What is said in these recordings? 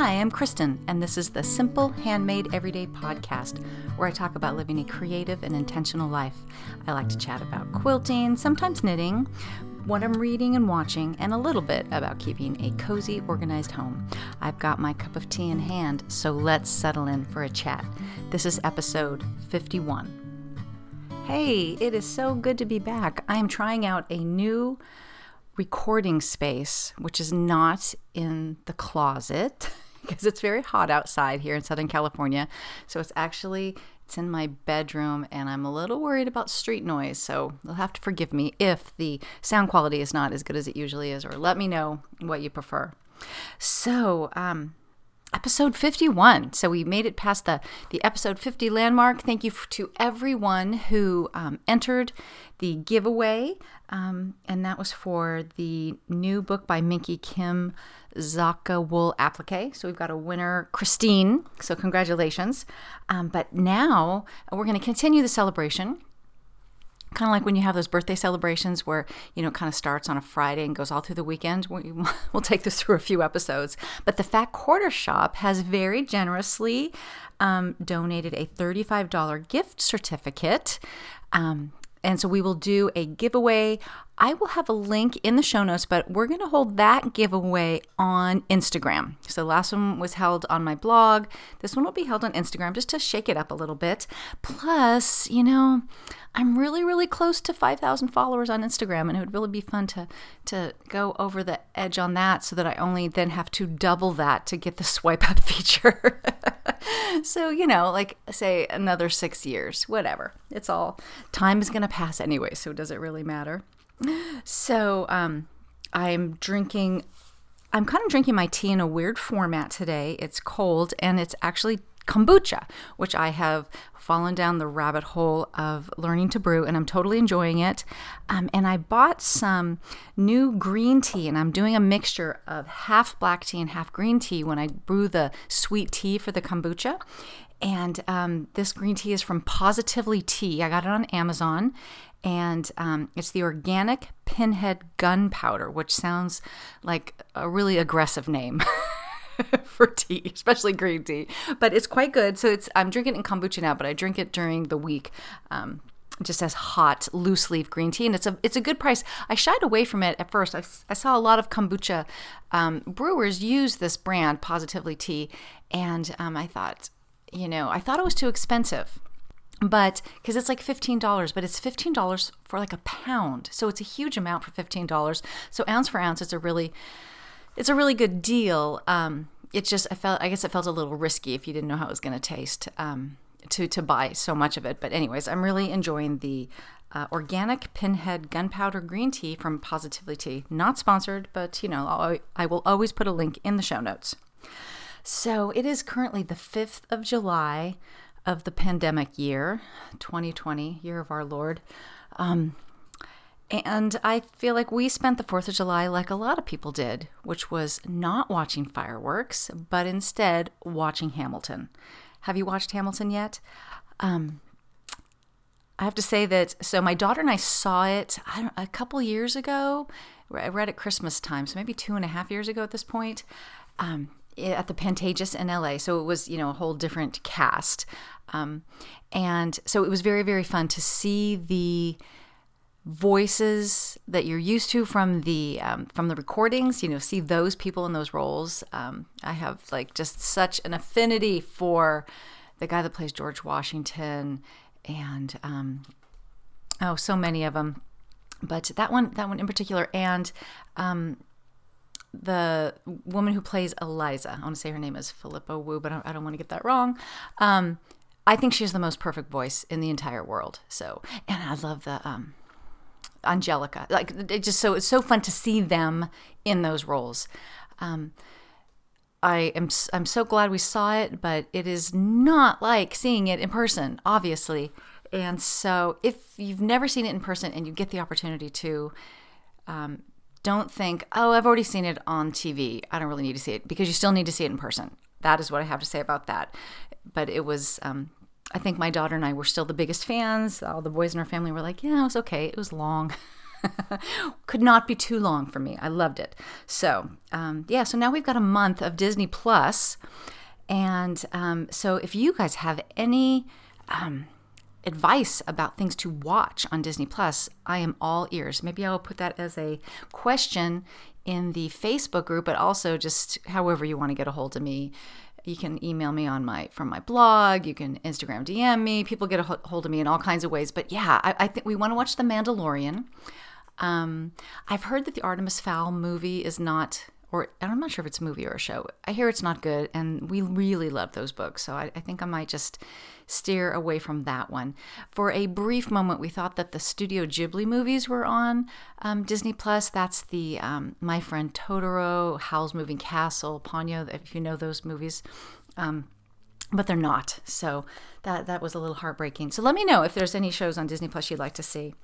Hi, I'm Kristen, and this is the Simple Handmade Everyday podcast where I talk about living a creative and intentional life. I like to chat about quilting, sometimes knitting, what I'm reading and watching, and a little bit about keeping a cozy, organized home. I've got my cup of tea in hand, so let's settle in for a chat. This is episode 51. Hey, it is so good to be back. I am trying out a new recording space, which is not in the closet. because it's very hot outside here in Southern California. So it's actually it's in my bedroom and I'm a little worried about street noise. So you'll have to forgive me if the sound quality is not as good as it usually is or let me know what you prefer. So, um episode 51 so we made it past the the episode 50 landmark thank you to everyone who um, entered the giveaway um, and that was for the new book by Minki Kim Zakka wool applique. So we've got a winner, Christine. So congratulations. Um, but now we're going to continue the celebration. Kind of like when you have those birthday celebrations where, you know, it kind of starts on a Friday and goes all through the weekend. We, will take this through a few episodes. But the Fat Quarter Shop has very generously um, donated a $35 gift certificate um, and so we will do a giveaway. I will have a link in the show notes, but we're going to hold that giveaway on Instagram. So the last one was held on my blog. This one will be held on Instagram just to shake it up a little bit. Plus, you know, I'm really, really close to 5,000 followers on Instagram, and it would really be fun to to go over the edge on that, so that I only then have to double that to get the swipe up feature. so you know, like say another six years, whatever. It's all time is going to pass anyway, so does it really matter? So um, I'm drinking. I'm kind of drinking my tea in a weird format today. It's cold and it's actually kombucha, which I have fallen down the rabbit hole of learning to brew, and I'm totally enjoying it. Um, and I bought some new green tea, and I'm doing a mixture of half black tea and half green tea when I brew the sweet tea for the kombucha. And um, this green tea is from Positively Tea. I got it on Amazon, and um, it's the organic pinhead gunpowder, which sounds like a really aggressive name. for tea, especially green tea. But it's quite good. So it's I'm drinking it in kombucha now, but I drink it during the week. Um, just as hot loose leaf green tea and it's a it's a good price i shied away from it at first i, I saw a lot of kombucha um, brewers use this brand positively tea and um, i thought you know i thought it was too expensive but because it's like $15 but it's $15 for like a pound so it's a huge amount for $15 so ounce for ounce it's a really it's a really good deal. Um, it's just I felt I guess it felt a little risky if you didn't know how it was going to taste um, to to buy so much of it. But anyways, I'm really enjoying the uh, organic pinhead gunpowder green tea from Positively Tea. Not sponsored, but you know I'll, I will always put a link in the show notes. So it is currently the fifth of July of the pandemic year, 2020, year of our Lord. Um, and I feel like we spent the 4th of July like a lot of people did, which was not watching fireworks, but instead watching Hamilton. Have you watched Hamilton yet? Um, I have to say that, so my daughter and I saw it a couple years ago. I read at Christmas time, so maybe two and a half years ago at this point, um, at the Pantages in LA. So it was, you know, a whole different cast. Um, and so it was very, very fun to see the voices that you're used to from the um, from the recordings you know see those people in those roles um, i have like just such an affinity for the guy that plays george washington and um, oh so many of them but that one that one in particular and um, the woman who plays eliza i want to say her name is Phillipa Soo but i don't, don't want to get that wrong um, I think she has the most perfect voice in the entire world. So, and I love the um, Angelica. Like it just so it's so fun to see them in those roles. Um, I am I'm so glad we saw it, but it is not like seeing it in person, obviously. And so, if you've never seen it in person and you get the opportunity to, um, don't think, oh, I've already seen it on TV. I don't really need to see it because you still need to see it in person. That is what I have to say about that. But it was um, I think my daughter and I were still the biggest fans. All the boys in our family were like, yeah, it was okay. It was long. Could not be too long for me. I loved it. So, um, yeah, so now we've got a month of Disney Plus. And um, so if you guys have any um, advice about things to watch on Disney Plus, I am all ears. Maybe I'll put that as a question in the Facebook group, but also just however you want to get a hold of me. You can email me on my from my blog. You can Instagram DM me. People get a hold of me in all kinds of ways. But yeah, I, I think we want to watch The Mandalorian. Um, I've heard that the Artemis Fowl movie is not or I'm not sure if it's a movie or a show. I hear it's not good, and we really love those books. So I, I, think I might just steer away from that one. For a brief moment, we thought that the Studio Ghibli movies were on um, Disney Plus. That's the um, My Friend Totoro, Howl's Moving Castle, Ponyo. If you know those movies. Um, but they're not. So that that was a little heartbreaking. So let me know if there's any shows on Disney Plus you'd like to see.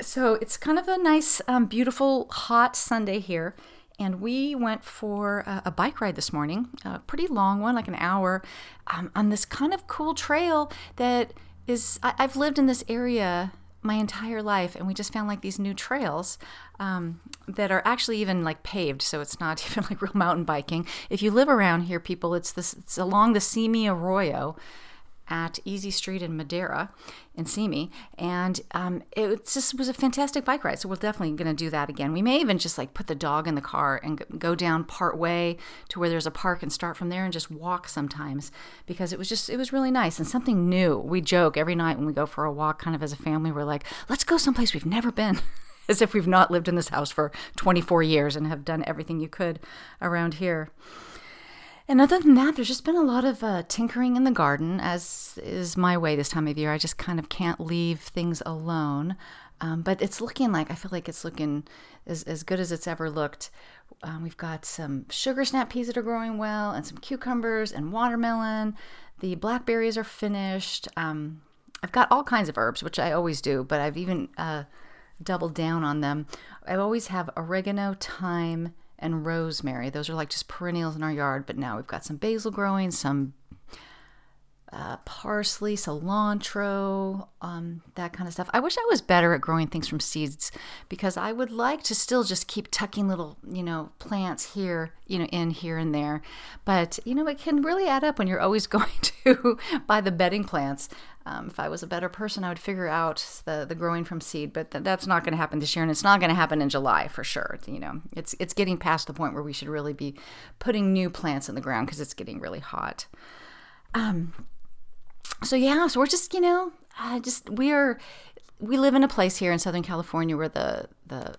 So it's kind of a nice, um, beautiful, hot Sunday here and we went for a, bike ride this morning, a pretty long one, like an hour, um, on this kind of cool trail that is. I, have lived in this area my entire life, and we just found like these new trails um, that are actually even like paved, so it's not even like real mountain biking. If you live around here, people, it's this. It's along the Simi Arroyo at Easy Street in Madera in Simi. And um, it just was a fantastic bike ride. So we're definitely going to do that again. We may even just like put the dog in the car and go down part way to where there's a park and start from there and just walk sometimes because it was just, it was really nice and something new. We joke every night when we go for a walk, kind of as a family, we're like, let's go someplace we've never been. as if we've not lived in this house for 24 years and have done everything you could around here. And other than that, there's just been a lot of uh, tinkering in the garden, as is my way this time of year. I just kind of can't leave things alone. Um, but it's looking like, I feel like it's looking as, as good as it's ever looked. Um, we've got some sugar snap peas that are growing well, and some cucumbers and watermelon. The blackberries are finished. Um, I've got all kinds of herbs, which I always do, but I've even uh, doubled down on them. I always have oregano, thyme, and rosemary. Those are like just perennials in our yard, but now we've got some basil growing, some uh, parsley, cilantro, um, that kind of stuff. I wish I was better at growing things from seeds because I would like to still just keep tucking little, you know, plants here, you know, in here and there. But, you know, it can really add up when you're always going to buy the bedding plants. Um, if I was a better person, I would figure out the, the growing from seed, but th- that's not going to happen this year, and it's not going to happen in July for sure. You know, it's it's getting past the point where we should really be putting new plants in the ground because it's getting really hot. Um, so yeah, so we're just you know, uh, just we're we live in a place here in Southern California where the the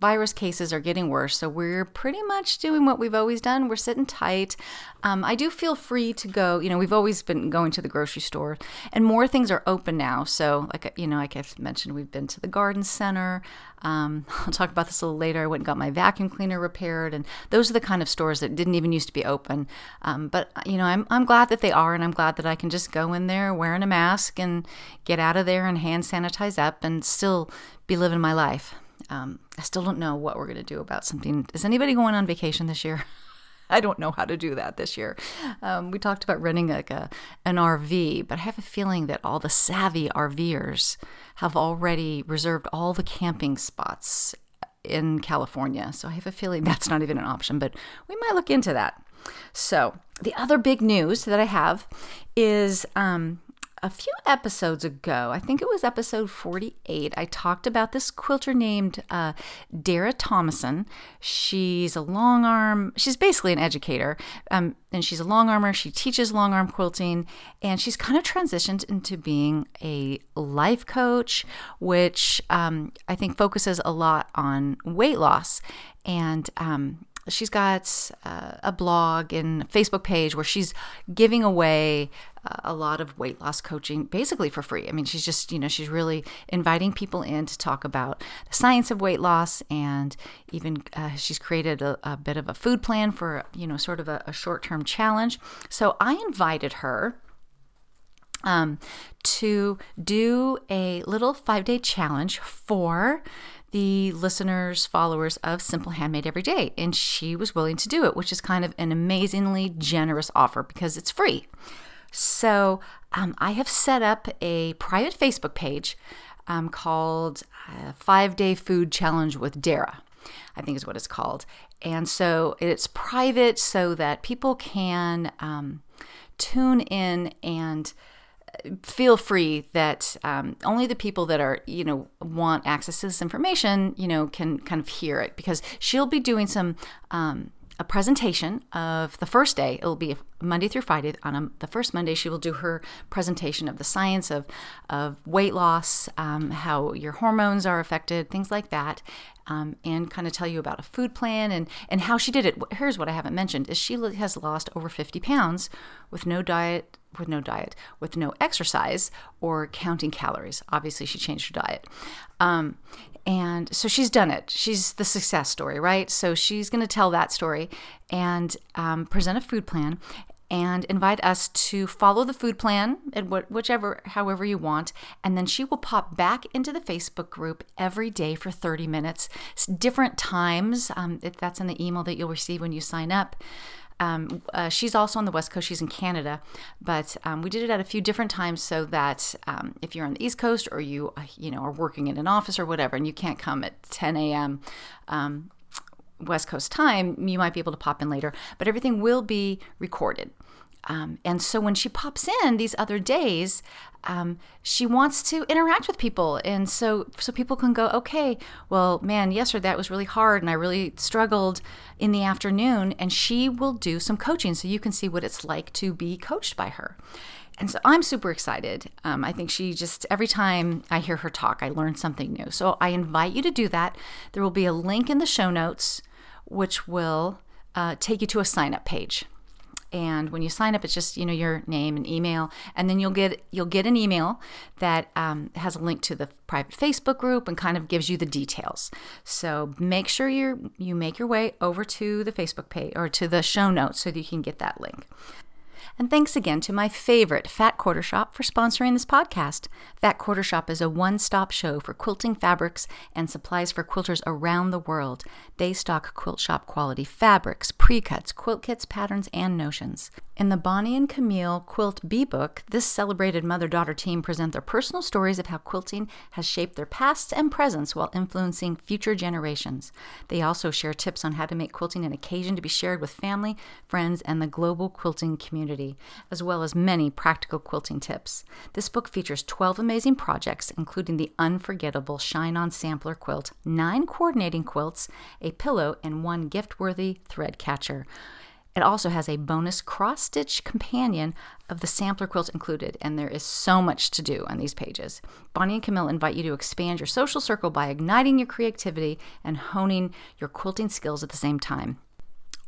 virus cases are getting worse. So we're pretty much doing what we've always done. We're sitting tight. Um, I do feel free to go. You know, we've always been going to the grocery store, and more things are open now. So, like you know, like I've mentioned, we've been to the garden center. Um, I'll talk about this a little later. I went and got my vacuum cleaner repaired, and those are the kind of stores that didn't even used to be open. Um, but you know, I'm I'm glad that they are, and I'm glad that I can just go in there wearing a mask and get out of there and hand sanitize up and still be living my life. Um, I still don't know what we're going to do about something. Is anybody going on vacation this year? I don't know how to do that this year. Um, we talked about renting like a, an RV, but I have a feeling that all the savvy RVers have already reserved all the camping spots in California. So I have a feeling that's not even an option, but we might look into that. So the other big news that I have is um, a few episodes ago, I think it was episode 48, I talked about this quilter named uh, Dara Tomasson. She's a long arm, she's basically an educator, um, and she's a long armer. She teaches long arm quilting, and she's kind of transitioned into being a life coach, which um, I think focuses a lot on weight loss. And um, she's got uh, a blog and Facebook page where she's giving away uh, a lot of weight loss coaching basically for free. I mean, she's just, you know, she's really inviting people in to talk about the science of weight loss and even uh, she's created a, a, bit of a food plan for, you know, sort of a, a short term challenge. So I invited her. Um, to do a little five day challenge for the listeners, followers of Simple Handmade Every Day. And she was willing to do it, which is kind of an amazingly generous offer because it's free. So um, I have set up a private Facebook page um, called uh, Five Day Food Challenge with Dara. I think is what it's called. And so it's private so that people can um, tune in and feel free that um, only the people that are you know want access to this information you know can kind of hear it because she'll be doing some um, a presentation of the first day. It'll be Monday through Friday. On a, the first Monday, she will do her presentation of the science of, of weight loss, um, how your hormones are affected, things like that, um, and kind of tell you about a food plan and, and how she did it. Here's what I haven't mentioned: is she has lost over 50 pounds with no diet, with no diet, with no exercise or counting calories. Obviously, she changed her diet. Um, and so she's done it. She's the success story, right? So she's going to tell that story and um, present a food plan and invite us to follow the food plan and whichever however you want and then she will pop back into the facebook group every day for 30 minutes different times um, that's in the email that you'll receive when you sign up um, uh, she's also on the West Coast. She's in Canada, but um, we did it at a few different times so that um, if you're on the East Coast or you uh, you know are working in an office or whatever, and you can't come at 10 a.m. Um, West Coast time, you might be able to pop in later. But everything will be recorded. Um, and so when she pops in these other days, um, she wants to interact with people, and so so people can go, okay, well, man, yesterday that was really hard, and I really struggled in the afternoon, and she will do some coaching, so you can see what it's like to be coached by her. And so I'm super excited. Um, I think she just, every time I hear her talk, I learn something new. So I invite you to do that. There will be a link in the show notes, which will uh, take you to a sign up page and when you sign up it's just you know your name and email and then you'll get you'll get an email that um, has a link to the private facebook group and kind of gives you the details. So make sure you you make your way over to the facebook page or to the show notes so that you can get that link and thanks again to my favorite, Fat Quarter Shop, for sponsoring this podcast. Fat Quarter Shop is a one stop show for quilting fabrics and supplies for quilters around the world. They stock quilt shop quality fabrics, pre cuts, quilt kits, patterns, and notions. In the Bonnie and Camille Quilt Bee Book, this celebrated mother daughter team present their personal stories of how quilting has shaped their pasts and presents while influencing future generations. They also share tips on how to make quilting an occasion to be shared with family, friends, and the global quilting community, as well as many practical quilting tips. This book features 12 amazing projects, including the unforgettable Shine On Sampler quilt, nine coordinating quilts, a pillow, and one gift worthy thread catcher. It also has a bonus cross stitch companion of the sampler quilt included, and there is so much to do on these pages. Bonnie and Camille invite you to expand your social circle by igniting your creativity and honing your quilting skills at the same time.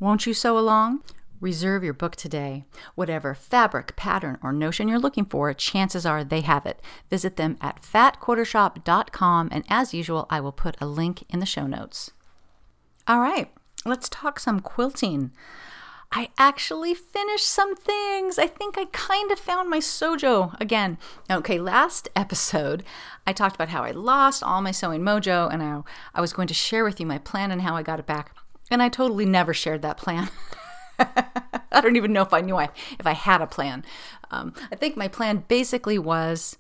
Won't you sew along? Reserve your book today. Whatever fabric, pattern, or notion you're looking for, chances are they have it. Visit them at fatquartershop.com, and as usual, I will put a link in the show notes. All right, let's talk some quilting. I actually finished some things. I think I kind of found my sojo again. Okay, last episode, I talked about how I lost all my sewing mojo and how I was going to share with you my plan and how I got it back. And I totally never shared that plan. I don't even know if I knew I if I had a plan. Um, I think my plan basically was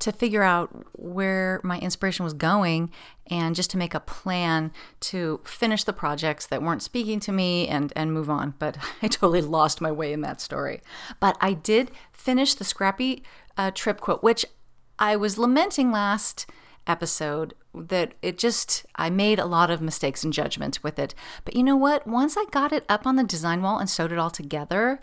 to figure out where my inspiration was going and just to make a plan to finish the projects that weren't speaking to me and and move on but i totally lost my way in that story but i did finish the scrappy uh, trip quote which i was lamenting last episode that it just I made a lot of mistakes and judgments with it. But you know what? Once I got it up on the design wall and sewed it all together,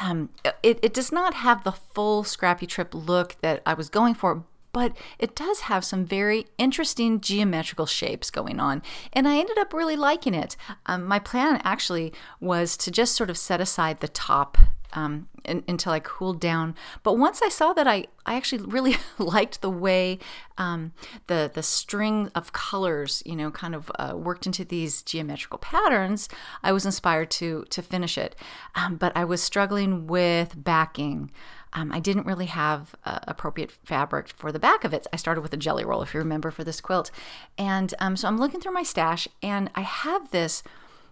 um, it, it does not have the full Scrappy Trip look that I was going for, but it does have some very interesting geometrical shapes going on. And I ended up really liking it. Um, my plan actually was to just sort of set aside the top um, in, until I cooled down. But once I saw that, I, I actually really liked the way um, the the string of colors, you know, kind of uh, worked into these geometrical patterns. I was inspired to to finish it, um, but I was struggling with backing. Um, I didn't really have uh, appropriate fabric for the back of it. I started with a jelly roll, if you remember, for this quilt, and um, so I'm looking through my stash, and I have this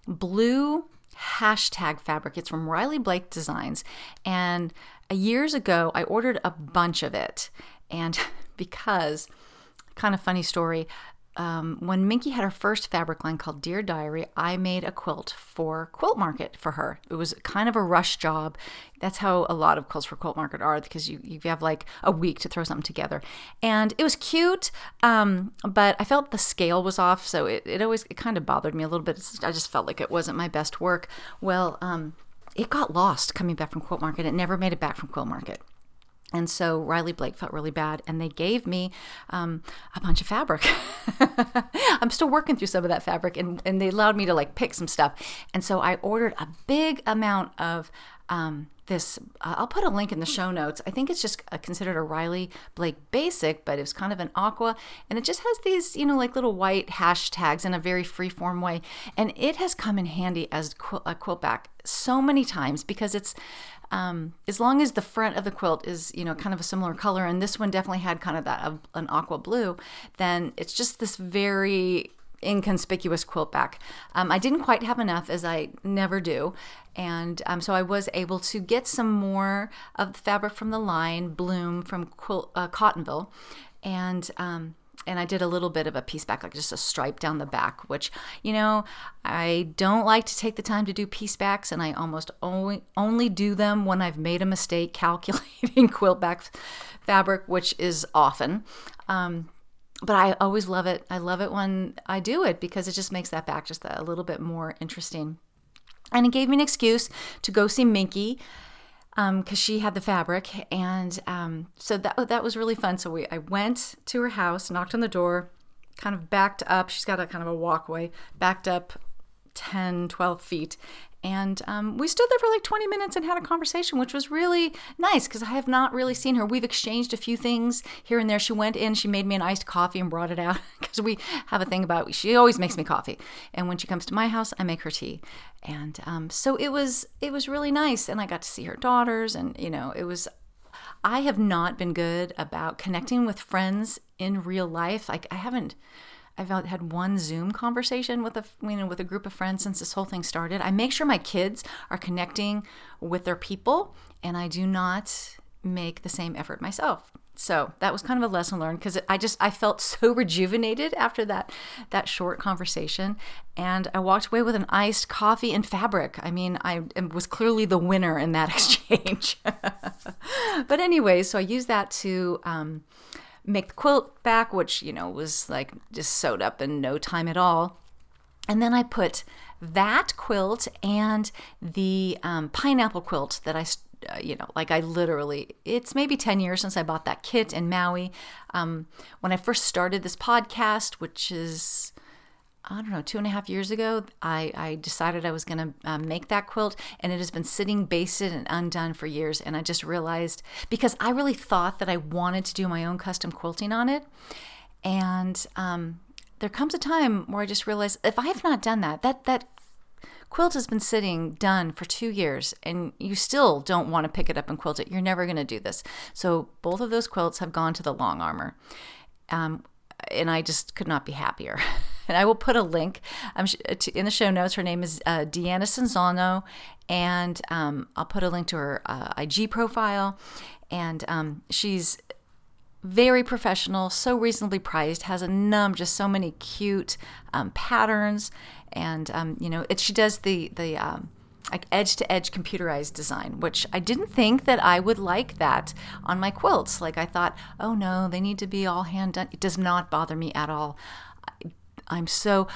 blue hashtag fabric. It's from Riley Blake Designs. And years ago, I ordered a bunch of it. And because kind of funny story um, when Minki had her first fabric line called Dear Diary, I made a quilt for Quilt Market for her. It was kind of a rush job. That's how a lot of quilts for Quilt Market are because you, you have like a week to throw something together. And it was cute, um, but I felt the scale was off. So it, it always it kind of bothered me a little bit. I just felt like it wasn't my best work. Well, um, it got lost coming back from Quilt Market. It never made it back from Quilt Market. And so Riley Blake felt really bad, and they gave me um, a bunch of fabric. I'm still working through some of that fabric, and, and they allowed me to like pick some stuff. And so I ordered a big amount of um, this. Uh, I'll put a link in the show notes. I think it's just uh, considered a Riley Blake basic, but it was kind of an aqua, and it just has these, you know, like little white hashtags in a very free form way. And it has come in handy as a quilt back so many times because it's um, as long as the front of the quilt is you know kind of a similar color and this one definitely had kind of that uh, an aqua blue then it's just this very inconspicuous quilt back. Um, i didn't quite have enough as i never do and um, so i was able to get some more of the fabric from the line bloom from quilt, uh, cottonville and um, and I did a little bit of a piece back, like just a stripe down the back, which, you know, I don't like to take the time to do piece backs, and I almost only, only do them when I've made a mistake calculating quilt back fabric, which is often. Um, but I always love it. I love it when I do it because it just makes that back just a little bit more interesting. And it gave me an excuse to go see Minki because um, she had the fabric, and um, so that that was really fun. So we I went to her house, knocked on the door, kind of backed up. She's got a kind of a walkway, backed up 10, 12 feet, and um, we stood there for like 20 minutes and had a conversation, which was really nice because I have not really seen her. We've exchanged a few things here and there. She went in, she made me an iced coffee and brought it out because we have a thing about she always makes me coffee, and when she comes to my house, I make her tea. And um, so it was it was really nice, and I got to see her daughters, and you know it was. I have not been good about connecting with friends in real life. Like I haven't I've had one Zoom conversation with a you know with a group of friends since this whole thing started. I make sure my kids are connecting with their people, and I do not make the same effort myself. So that was kind of a lesson learned because I just I felt so rejuvenated after that that short conversation, and I walked away with an iced coffee and fabric. I mean, I was clearly the winner in that exchange. but anyway, so I used that to. Um, make the quilt back, which, you know, was like just sewed up in no time at all. And then I put that quilt and the um, pineapple quilt that I, uh, you know, like I literally, it's maybe 10 years since I bought that kit in Maui. Um, when I first started this podcast, which is I don't know, two and a half years ago, I, I decided I was going to uh, make that quilt, and it has been sitting basted and undone for years. And I just realized because I really thought that I wanted to do my own custom quilting on it. And um, there comes a time where I just realized if I have not done that, that, that quilt has been sitting done for two years and you still don't want to pick it up and quilt it, you're never going to do this. So both of those quilts have gone to the long armer. Um, and I just could not be happier. and I will put a link um, in the show notes. Her name is uh, Deanna Sanzano, and um, I'll put a link to her uh, IG profile. And um, she's very professional, so reasonably priced, has a num just so many cute um, patterns, and um, you know, it, she does the the um, like edge to edge computerized design, which I didn't think that I would like that on my quilts. Like I thought, oh no, they need to be all hand done. It does not bother me at all. I'm so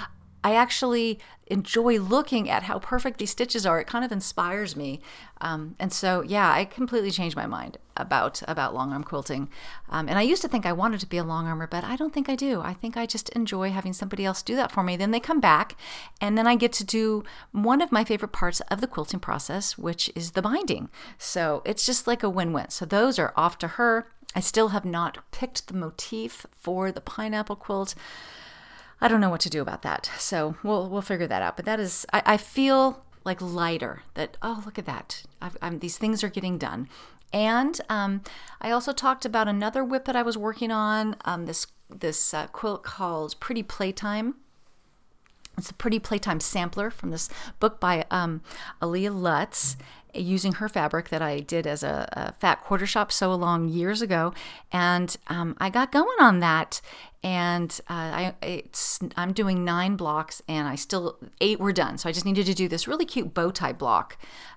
I actually enjoy looking at how perfect these stitches are. It kind of inspires me, um, and so yeah, I completely changed my mind about about long arm quilting. Um, and I used to think I wanted to be a long armer, but I don't think I do. I think I just enjoy having somebody else do that for me. Then they come back, and then I get to do one of my favorite parts of the quilting process, which is the binding. So it's just like a win win. So those are off to her. I still have not picked the motif for the pineapple quilt. I don't know what to do about that. So we'll we'll figure that out. But that is, I, I feel like lighter. That oh look at that, these things are getting done. And um, I also talked about another whip that I was working on. Um, this this uh, quilt called Pretty Playtime. It's a Pretty Playtime sampler from this book by um, Elea Lutz using her fabric that I did as a, a fat quarter shop sew along years ago. And um, I got going on that and uh, I it's I'm doing nine blocks, and I still eight were done. So I just needed to do this really cute bow tie block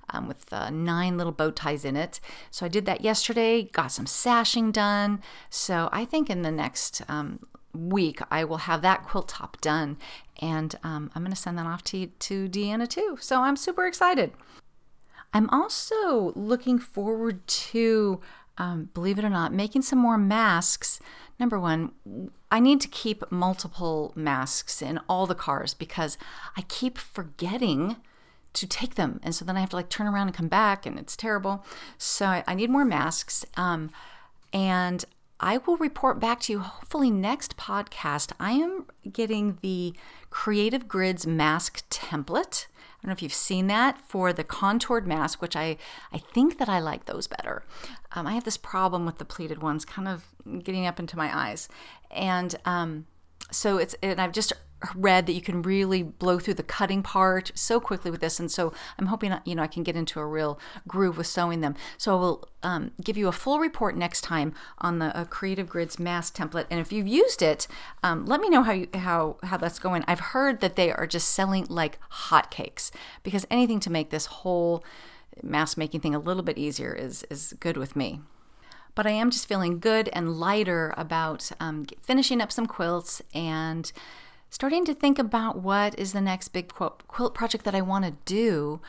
um, with uh, nine little bow ties in it. So I did that yesterday. Got some sashing done. So I think in the next um, week I will have that quilt top done, and um, I'm going to send that off to to Deanna too. So I'm super excited. I'm also looking forward to, um, believe it or not, making some more masks. Number one, I need to keep multiple masks in all the cars because I keep forgetting to take them. And so then I have to like turn around and come back, and it's terrible. So I, I need more masks. Um, and I will report back to you hopefully next podcast. I am getting the Creative Grids mask template. I don't know if you've seen that for the contoured mask, which I, I think that I like those better. Um, I have this problem with the pleated ones kind of getting up into my eyes. And um, so it's, and I've just read that you can really blow through the cutting part so quickly with this. And so i'm hoping you know i can get into a real groove with sewing them. So i will um, give you a full report next time on the uh, creative grids mask template. And if you've used it um, let me know how you, how how that's going. I've heard that they are just selling like hotcakes because anything to make this whole mask making thing a little bit easier is is good with me. But I am just feeling good and lighter about um, finishing up some quilts and starting to think about what is the next big quilt project that I want to do.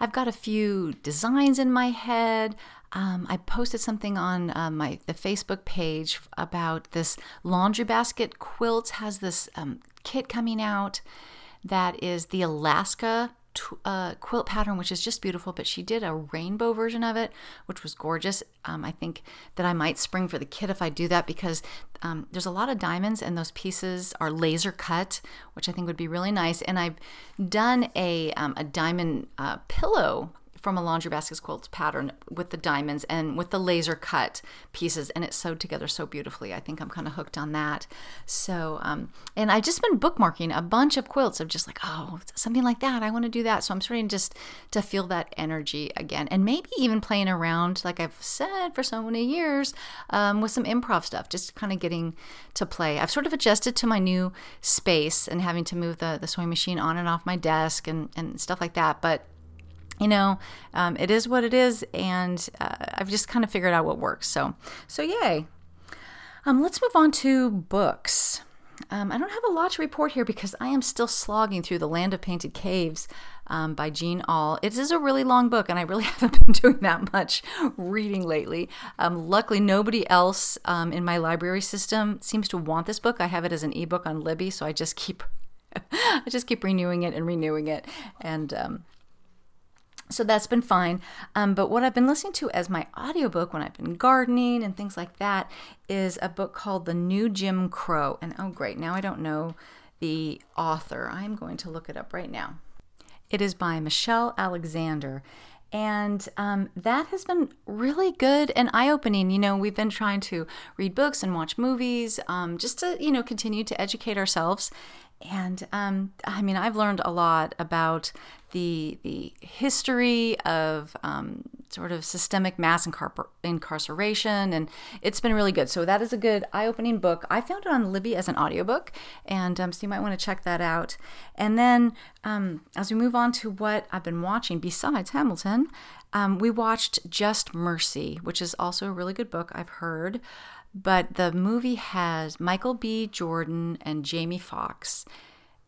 I've got a few designs in my head. Um, I posted something on uh, my the Facebook page about this laundry basket quilt has this um, kit coming out that is the Alaska uh, quilt pattern, which is just beautiful. But she did a rainbow version of it, which was gorgeous. Um, I think that I might spring for the kit if I do that because um, there's a lot of diamonds and those pieces are laser cut, which I think would be really nice. And I've done a um, a diamond uh, pillow from a laundry baskets quilt pattern with the diamonds and with the laser cut pieces and it's sewed together so beautifully. I think i'm kind of hooked on that. So um, and i've just been bookmarking a bunch of quilts of just like oh something like that i want to do that. So i'm starting just to feel that energy again and maybe even playing around like i've said for so many years um, with some improv stuff just kind of getting to play. I've sort of adjusted to my new space and having to move the, the sewing machine on and off my desk and, and stuff like that but you know, um, it is what it is, and uh, I've just kind of figured out what works. So, so yay. Um, let's move on to books. Um, I don't have a lot to report here because I am still slogging through The Land of Painted Caves um, by Jean Auel. It is a really long book, and I really haven't been doing that much reading lately. Um, luckily, nobody else um, in my library system seems to want this book. I have it as an ebook on Libby, so I just keep I just keep renewing it and renewing it, and um, so that's been fine. Um, but what I've been listening to as my audiobook when I've been gardening and things like that is a book called The New Jim Crow. And oh, great, now I don't know the author. I'm going to look it up right now. It is by Michelle Alexander. And um, that has been really good and eye opening. You know, we've been trying to read books and watch movies um, just to, you know, continue to educate ourselves. And um, I mean, I've learned a lot about the the history of um, sort of systemic mass incar- incarceration, and it's been really good. So that is a good eye-opening book. I found it on Libby as an audiobook, and um, so you might want to check that out. And then um, as we move on to what I've been watching besides Hamilton, um, we watched Just Mercy, which is also a really good book. I've heard. But the movie has Michael B. Jordan and Jamie Foxx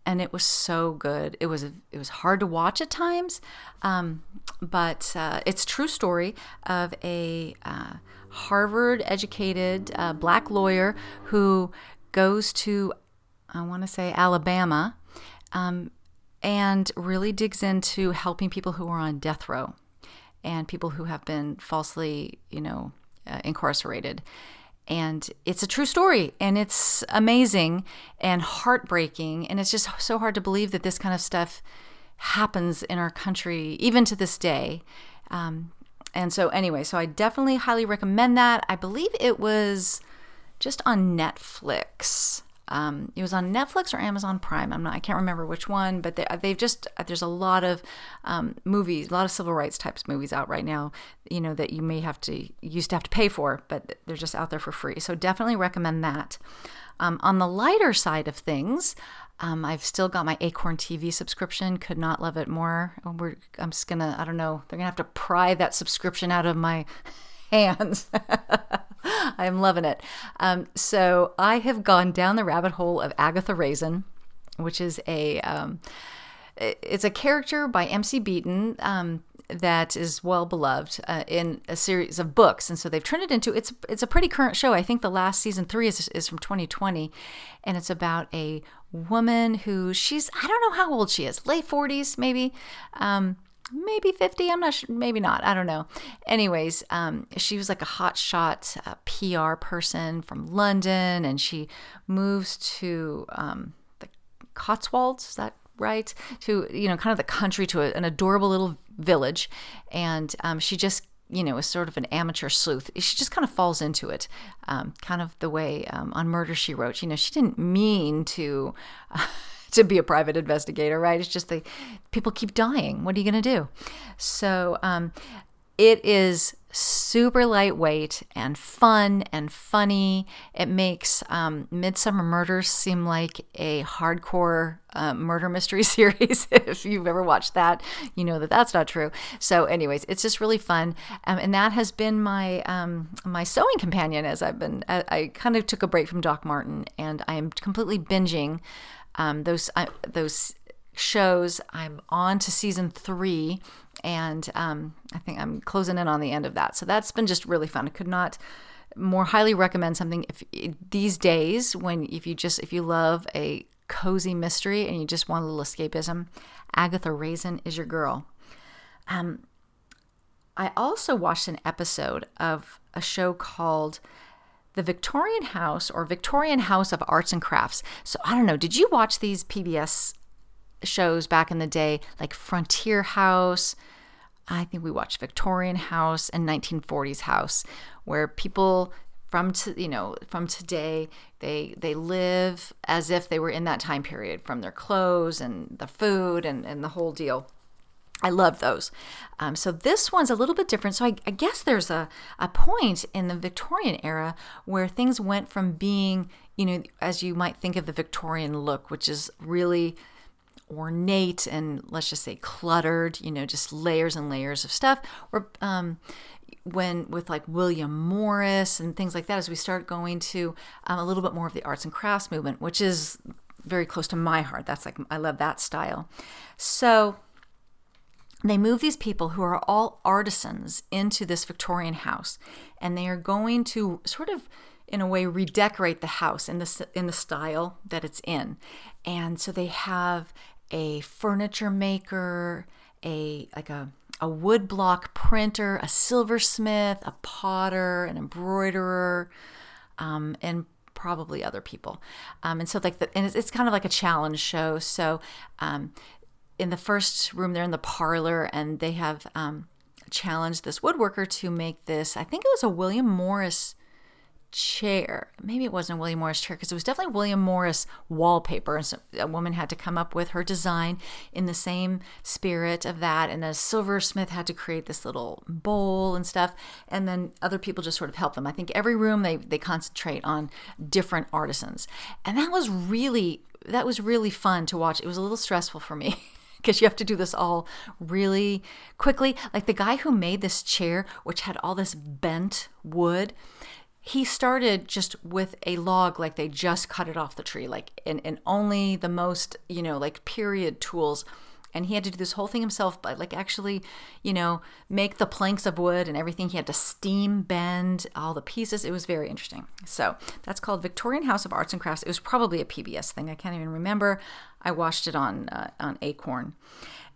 and it was so good. It was it was hard to watch at times, um, but uh, it's true story of a uh, Harvard educated uh, black lawyer who goes to I want to say Alabama, um, and really digs into helping people who are on death row and people who have been falsely you know uh, incarcerated and it's a true story and it's amazing and heartbreaking and it's just so hard to believe that this kind of stuff happens in our country even to this day. Um, and so anyway so i definitely highly recommend that. I believe it was just on netflix um, it was on Netflix or Amazon Prime. I'm not, I can't remember which one, but they, have just there's a lot of um, movies, a lot of civil rights types movies out right now. You know that you may have to used to have to pay for, but they're just out there for free. So definitely recommend that. Um, on the lighter side of things, um, I've still got my Acorn TV subscription. Could not love it more. We're, I'm just gonna, I don't know, they're gonna have to pry that subscription out of my hands. I'm loving it. Um, so I have gone down the rabbit hole of Agatha Raisin, which is a um, it's a character by MC Beaton um, that is well beloved uh, in a series of books, and so they've turned it into it's it's a pretty current show. I think the last season three is is from 2020, and it's about a woman who she's I don't know how old she is, late 40s maybe. Um, maybe 50 i'm not sure maybe not i don't know. Anyways um, she was like a hot shot uh, pr person from london and she moves to um, the cotswolds is that right? To you know kind of the country to a, an adorable little village and um, she just you know is sort of an amateur sleuth. She just kind of falls into it um, kind of the way um, on murder she wrote. You know she didn't mean to uh, to be a private investigator, right? It's just the people keep dying. What are you going to do? So um, it is super lightweight and fun and funny. It makes um, Midsomer Murders seem like a hardcore uh, murder mystery series. if you've ever watched that, you know that that's not true. So, anyways, it's just really fun, um, and that has been my um, my sewing companion as I've been. I, I kind of took a break from Doc Martin, and I am completely binging um, those uh, those shows. I'm on to season three, and um, I think I'm closing in on the end of that. So that's been just really fun. I could not more highly recommend something if these days when if you just if you love a cozy mystery and you just want a little escapism, Agatha Raisin is your girl. Um, I also watched an episode of a show called the Victorian House or Victorian House of Arts and Crafts. So I don't know, did you watch these PBS shows back in the day like Frontier House? I think we watched Victorian House and 1940s House where people from to, you know from today they they live as if they were in that time period from their clothes and the food and, and the whole deal I love those. Um, so this one's a little bit different. So I, I, guess there's a, a point in the Victorian era where things went from being, you know, as you might think of the Victorian look, which is really ornate and let's just say cluttered, you know, just layers and layers of stuff. Or um, when with like William Morris and things like that, as we start going to um, a little bit more of the arts and crafts movement, which is very close to my heart. That's like I love that style. So they move these people who are all artisans into this Victorian house, and they are going to sort of, in a way, redecorate the house in the in the style that it's in. And so they have a furniture maker, a like a a woodblock printer, a silversmith, a potter, an embroiderer, um, and probably other people. Um, and so like the, and it's, it's, kind of like a challenge show. So um, in the first room they're in the parlor and they have um, challenged this woodworker to make this i think it was a william morris chair. Maybe it wasn't a william morris chair because it was definitely william morris wallpaper and so a woman had to come up with her design in the same spirit of that and a silversmith had to create this little bowl and stuff and then other people just sort of help them. I think every room they, they concentrate on different artisans. And that was really that was really fun to watch. It was a little stressful for me because you have to do this all really quickly. Like the guy who made this chair, which had all this bent wood, he started just with a log like they just cut it off the tree, like and, and only the most, you know, like period tools and he had to do this whole thing himself but like actually you know make the planks of wood and everything. He had to steam bend all the pieces. It was very interesting. So that's called victorian house of arts and crafts. It was probably a pbs thing. I can't even remember. I watched it on uh, on acorn.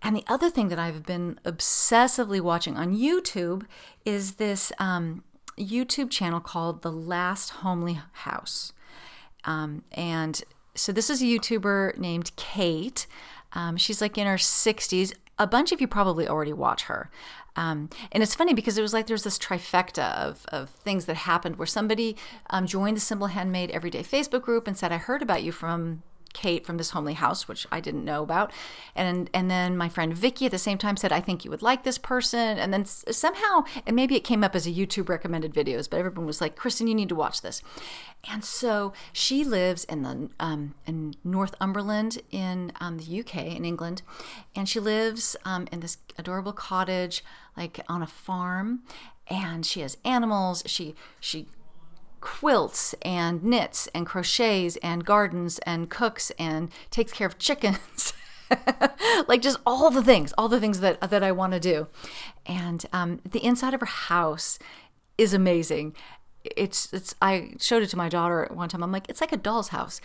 And the other thing that i've been obsessively watching on youtube is this um, youtube channel called the last homely house. Um, and so this is a youtuber named kate um, she's like in her 60s. A bunch of you probably already watch her. Um, and it's funny because it was like there's this trifecta of, of things that happened where somebody um, joined the Simple Handmade Everyday Facebook group and said, I heard about you from Kate from this homely house, which I didn't know about, and and then my friend Vicky at the same time said, "I think you would like this person," and then somehow, and maybe it came up as a YouTube recommended videos, but everyone was like, "Kristen, you need to watch this," and so she lives in the um, in Northumberland in um, the UK in England, and she lives um, in this adorable cottage like on a farm, and she has animals. She she quilts and knits and crochets and gardens and cooks and takes care of chickens. like just all the things, all the things that that I want to do. And um, the inside of her house is amazing. It's it's I showed it to my daughter one time. I'm like, it's like a doll's house.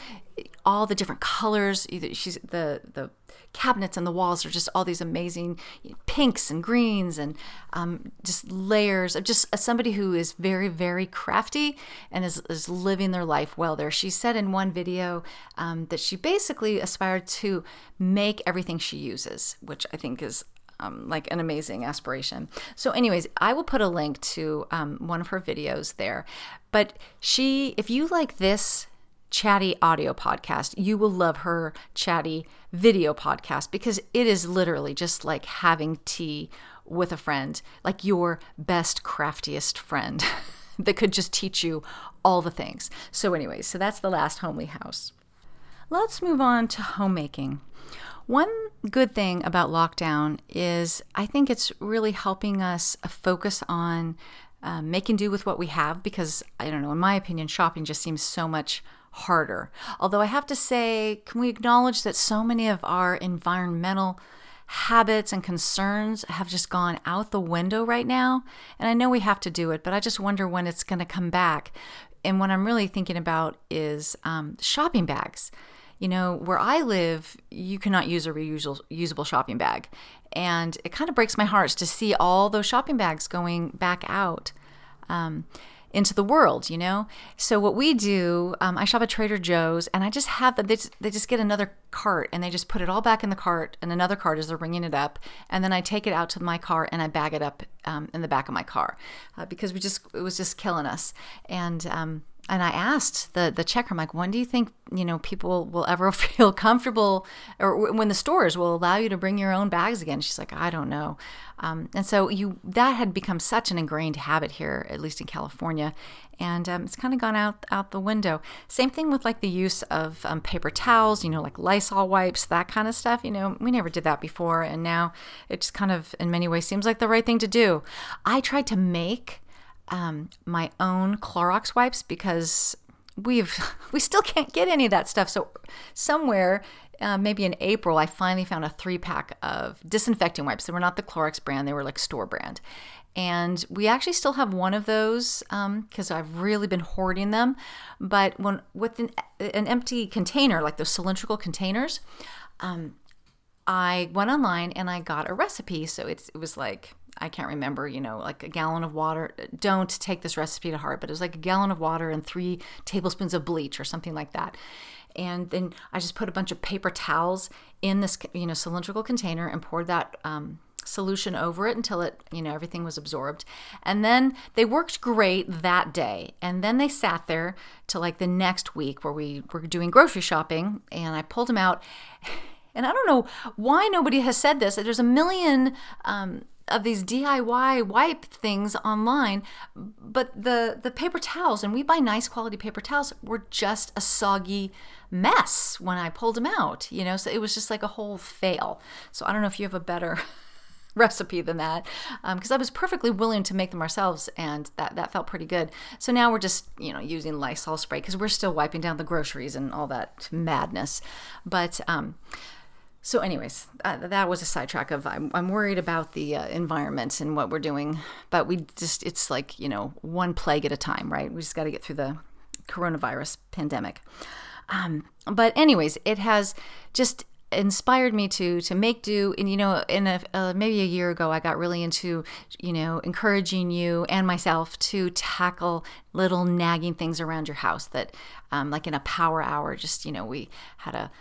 All the different colors. She's the the cabinets and the walls are just all these amazing pinks and greens and um, just layers of just somebody who is very, very crafty and is, is living their life well there. She said in one video um, that she basically aspired to make everything she uses, which I think is um, like an amazing aspiration. So, anyways, I will put a link to um, one of her videos there. But she, if you like this chatty audio podcast, you will love her chatty video podcast because it is literally just like having tea with a friend, like your best, craftiest friend that could just teach you all the things. So, anyways, so that's the last homely house. Let's move on to homemaking. One good thing about lockdown is I think it's really helping us focus on uh, making do with what we have because I don't know, in my opinion, shopping just seems so much harder. Although I have to say, can we acknowledge that so many of our environmental habits and concerns have just gone out the window right now? And I know we have to do it, but I just wonder when it's going to come back. And what I'm really thinking about is um, shopping bags. You know, where I live, you cannot use a reusable shopping bag. And it kind of breaks my heart to see all those shopping bags going back out. Um, into the world, you know? So what we do, um, I shop at Trader Joe's and I just have them, they just, they just get another cart and they just put it all back in the cart and another cart as they're ringing it up. And then I take it out to my car and I bag it up um, in the back of my car uh, because we just, it was just killing us. And, um, and I asked the the checker, I'm like, when do you think you know people will ever feel comfortable, or when the stores will allow you to bring your own bags again? She's like, I don't know. Um, and so you that had become such an ingrained habit here, at least in California, and um, it's kind of gone out out the window. Same thing with like the use of um, paper towels, you know, like Lysol wipes, that kind of stuff. You know, we never did that before, and now it just kind of, in many ways, seems like the right thing to do. I tried to make um, my own Clorox wipes because we've we still can't get any of that stuff. So somewhere, uh, maybe in April, I finally found a three pack of disinfecting wipes. They were not the Clorox brand; they were like store brand. And we actually still have one of those because um, I've really been hoarding them. But when with an, an empty container, like those cylindrical containers, um, I went online and I got a recipe. So it's it was like I can't remember, you know, like a gallon of water. Don't take this recipe to heart, but it was like a gallon of water and three tablespoons of bleach or something like that. And then I just put a bunch of paper towels in this, you know, cylindrical container and poured that um, solution over it until it, you know, everything was absorbed. And then they worked great that day. And then they sat there till like the next week where we were doing grocery shopping and I pulled them out. And I don't know why nobody has said this. There's a million um, of these DIY wipe things online, but the the paper towels and we buy nice quality paper towels were just a soggy mess when I pulled them out, you know, so it was just like a whole fail. So I don't know if you have a better recipe than that because um, I was perfectly willing to make them ourselves and that that felt pretty good. So now we're just, you know, using Lysol spray because we're still wiping down the groceries and all that madness. But um so, anyways, uh, that was a sidetrack of I'm, I'm worried about the uh, environment and what we're doing, but we just, it's like, you know, one plague at a time, right? We just got to get through the coronavirus pandemic. Um, but, anyways, it has just inspired me to to make do and you know in a uh, maybe a year ago I got really into you know encouraging you and myself to tackle little nagging things around your house that um, like in a power hour just you know we had a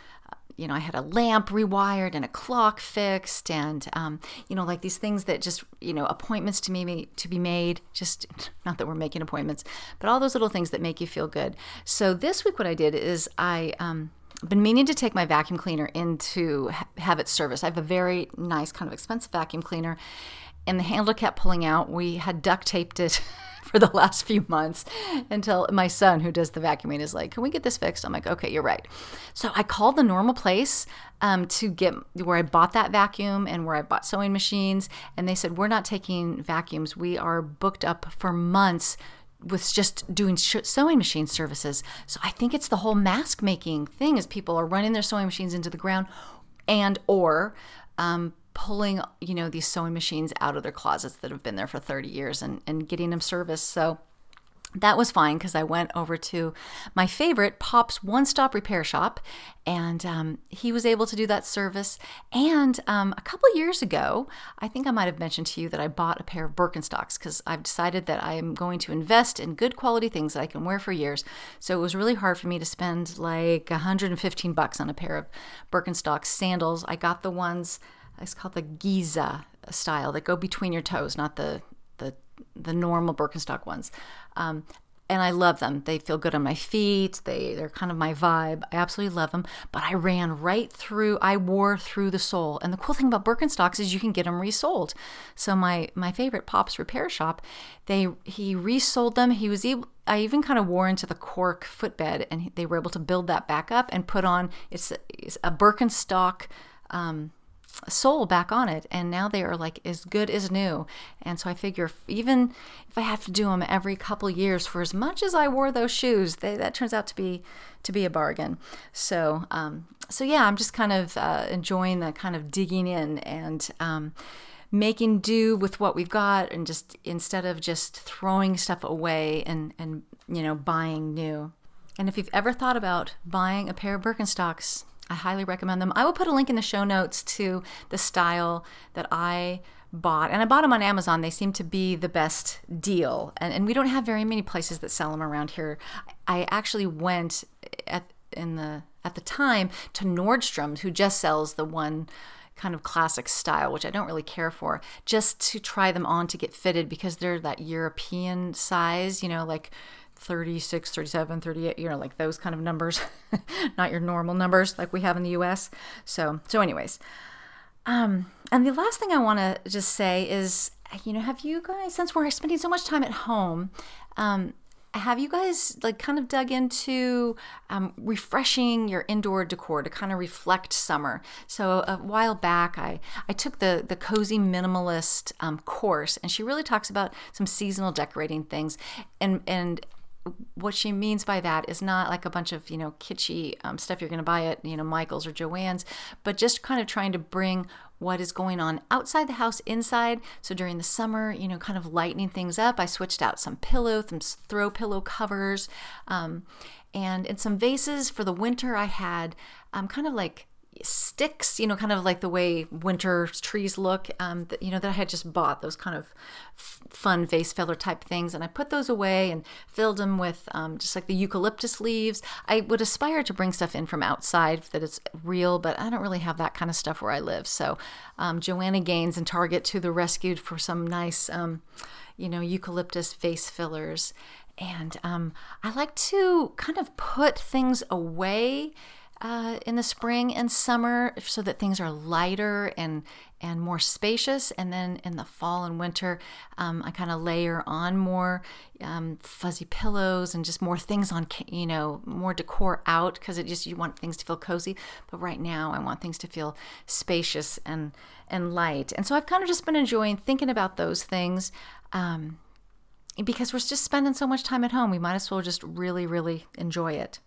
you know, I had a lamp rewired and a clock fixed, and um, you know, like these things that just you know, appointments to me to be made. Just not that we're making appointments, but all those little things that make you feel good. So this week, what I did is I um, been meaning to take my vacuum cleaner in to have it serviced. I have a very nice, kind of expensive vacuum cleaner, and the handle kept pulling out. We had duct taped it for the last few months until my son, who does the vacuuming, is like, Can we get this fixed? I'm like, Okay, you're right. So I called the normal place um, to get where I bought that vacuum and where I bought sewing machines. And they said, We're not taking vacuums. We are booked up for months with just doing sewing machine services. So I think it's the whole mask making thing is people are running their sewing machines into the ground and or um, pulling you know these sewing machines out of their closets that have been there for 30 years and, and getting them serviced. So that was fine because I went over to my favorite Pop's One Stop Repair Shop, and um, he was able to do that service. And um, a couple years ago, I think I might have mentioned to you that I bought a pair of Birkenstocks because I've decided that I am going to invest in good quality things that I can wear for years. So it was really hard for me to spend like 115 bucks on a pair of Birkenstock sandals. I got the ones it's called the Gizeh style that go between your toes, not the the the normal Birkenstock ones. Um, and I love them. They feel good on my feet. They they're kind of my vibe. I absolutely love them. But I ran right through. I wore through the sole. And the cool thing about Birkenstocks is you can get them resoled. So my my favorite Pops Repair Shop, they he resoled them. He was able. I even kind of wore into the cork footbed, and they were able to build that back up and put on. It's it's a Birkenstock. Um, sole back on it and now they are like as good as new. And so i figure even if i have to do them every couple years for as much as i wore those shoes they, that turns out to be to be a bargain. So um, so yeah i'm just kind of uh, enjoying the kind of digging in and um, making do with what we've got and just instead of just throwing stuff away and and you know buying new. And if you've ever thought about buying a pair of birkenstocks I highly recommend them. I will put a link in the show notes to the style that I bought. And I bought them on Amazon. They seem to be the best deal. And, and we don't have very many places that sell them around here. I actually went at in the at the time to Nordstrom, who just sells the one kind of classic style, which I don't really care for, just to try them on to get fitted because they're that European size, you know, like 36, 37, 38, you know, like those kind of numbers, not your normal numbers like we have in the US. So, so anyways, um, and the last thing I want to just say is, you know, have you guys, since we're spending so much time at home, um, have you guys like kind of dug into um, refreshing your indoor decor to kind of reflect summer so a while back i, I took the, the cozy minimalist um, course and she really talks about some seasonal decorating things and and what she means by that is not like a bunch of you know kitschy um, stuff you're going to buy at you know Michaels or Joann's, but just kind of trying to bring what is going on outside the house inside. So during the summer, you know, kind of lightening things up. I switched out some pillow, some throw pillow covers, um, and in some vases for the winter. I had um, kind of like sticks, you know, kind of like the way winter trees look, um, that, you know, that I had just bought, those kind of f- fun vase filler type things. And I put those away and filled them with um, just like the eucalyptus leaves. I would aspire to bring stuff in from outside that it's real, but I don't really have that kind of stuff where I live. So um, Joanna Gaines and Target to the rescued for some nice, um, you know, eucalyptus vase fillers. And um, I like to kind of put things away uh, in the spring and summer so that things are lighter and and more spacious. And then in the fall and winter um, i kind of layer on more um, fuzzy pillows and just more things on you know more decor out because it just you want things to feel cozy. But right now i want things to feel spacious and and light. And so i've kind of just been enjoying thinking about those things um, because we're just spending so much time at home. We might as well just really really enjoy it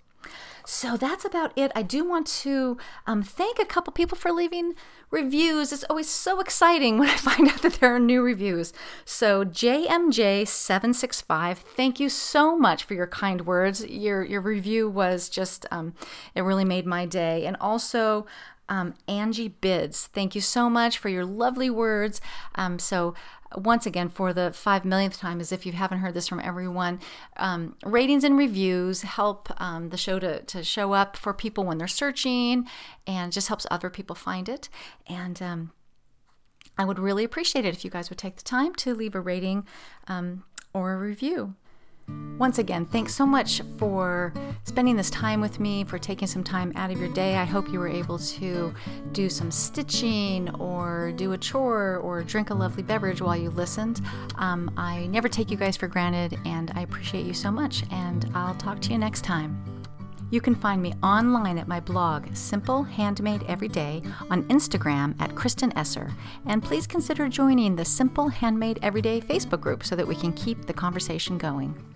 so that's about it. I do want to um, thank a couple people for leaving reviews. It's always so exciting when I find out that there are new reviews. So JMJ765, thank you so much for your kind words. Your your review was just um, it really made my day. And also um, Angie Bids, thank you so much for your lovely words. Um, so once again for the five millionth time, as if you haven't heard this from everyone, um, ratings and reviews help um, the show to, to show up for people when they're searching and just helps other people find it. And um, I would really appreciate it if you guys would take the time to leave a rating um, or a review. Once again, thanks so much for spending this time with me, for taking some time out of your day. I hope you were able to do some stitching or do a chore or drink a lovely beverage while you listened. Um, I never take you guys for granted, and I appreciate you so much. And I'll talk to you next time. You can find me online at my blog, Simple Handmade Everyday, on Instagram at Kristen Esser. And please consider joining the Simple Handmade Everyday Facebook group so that we can keep the conversation going.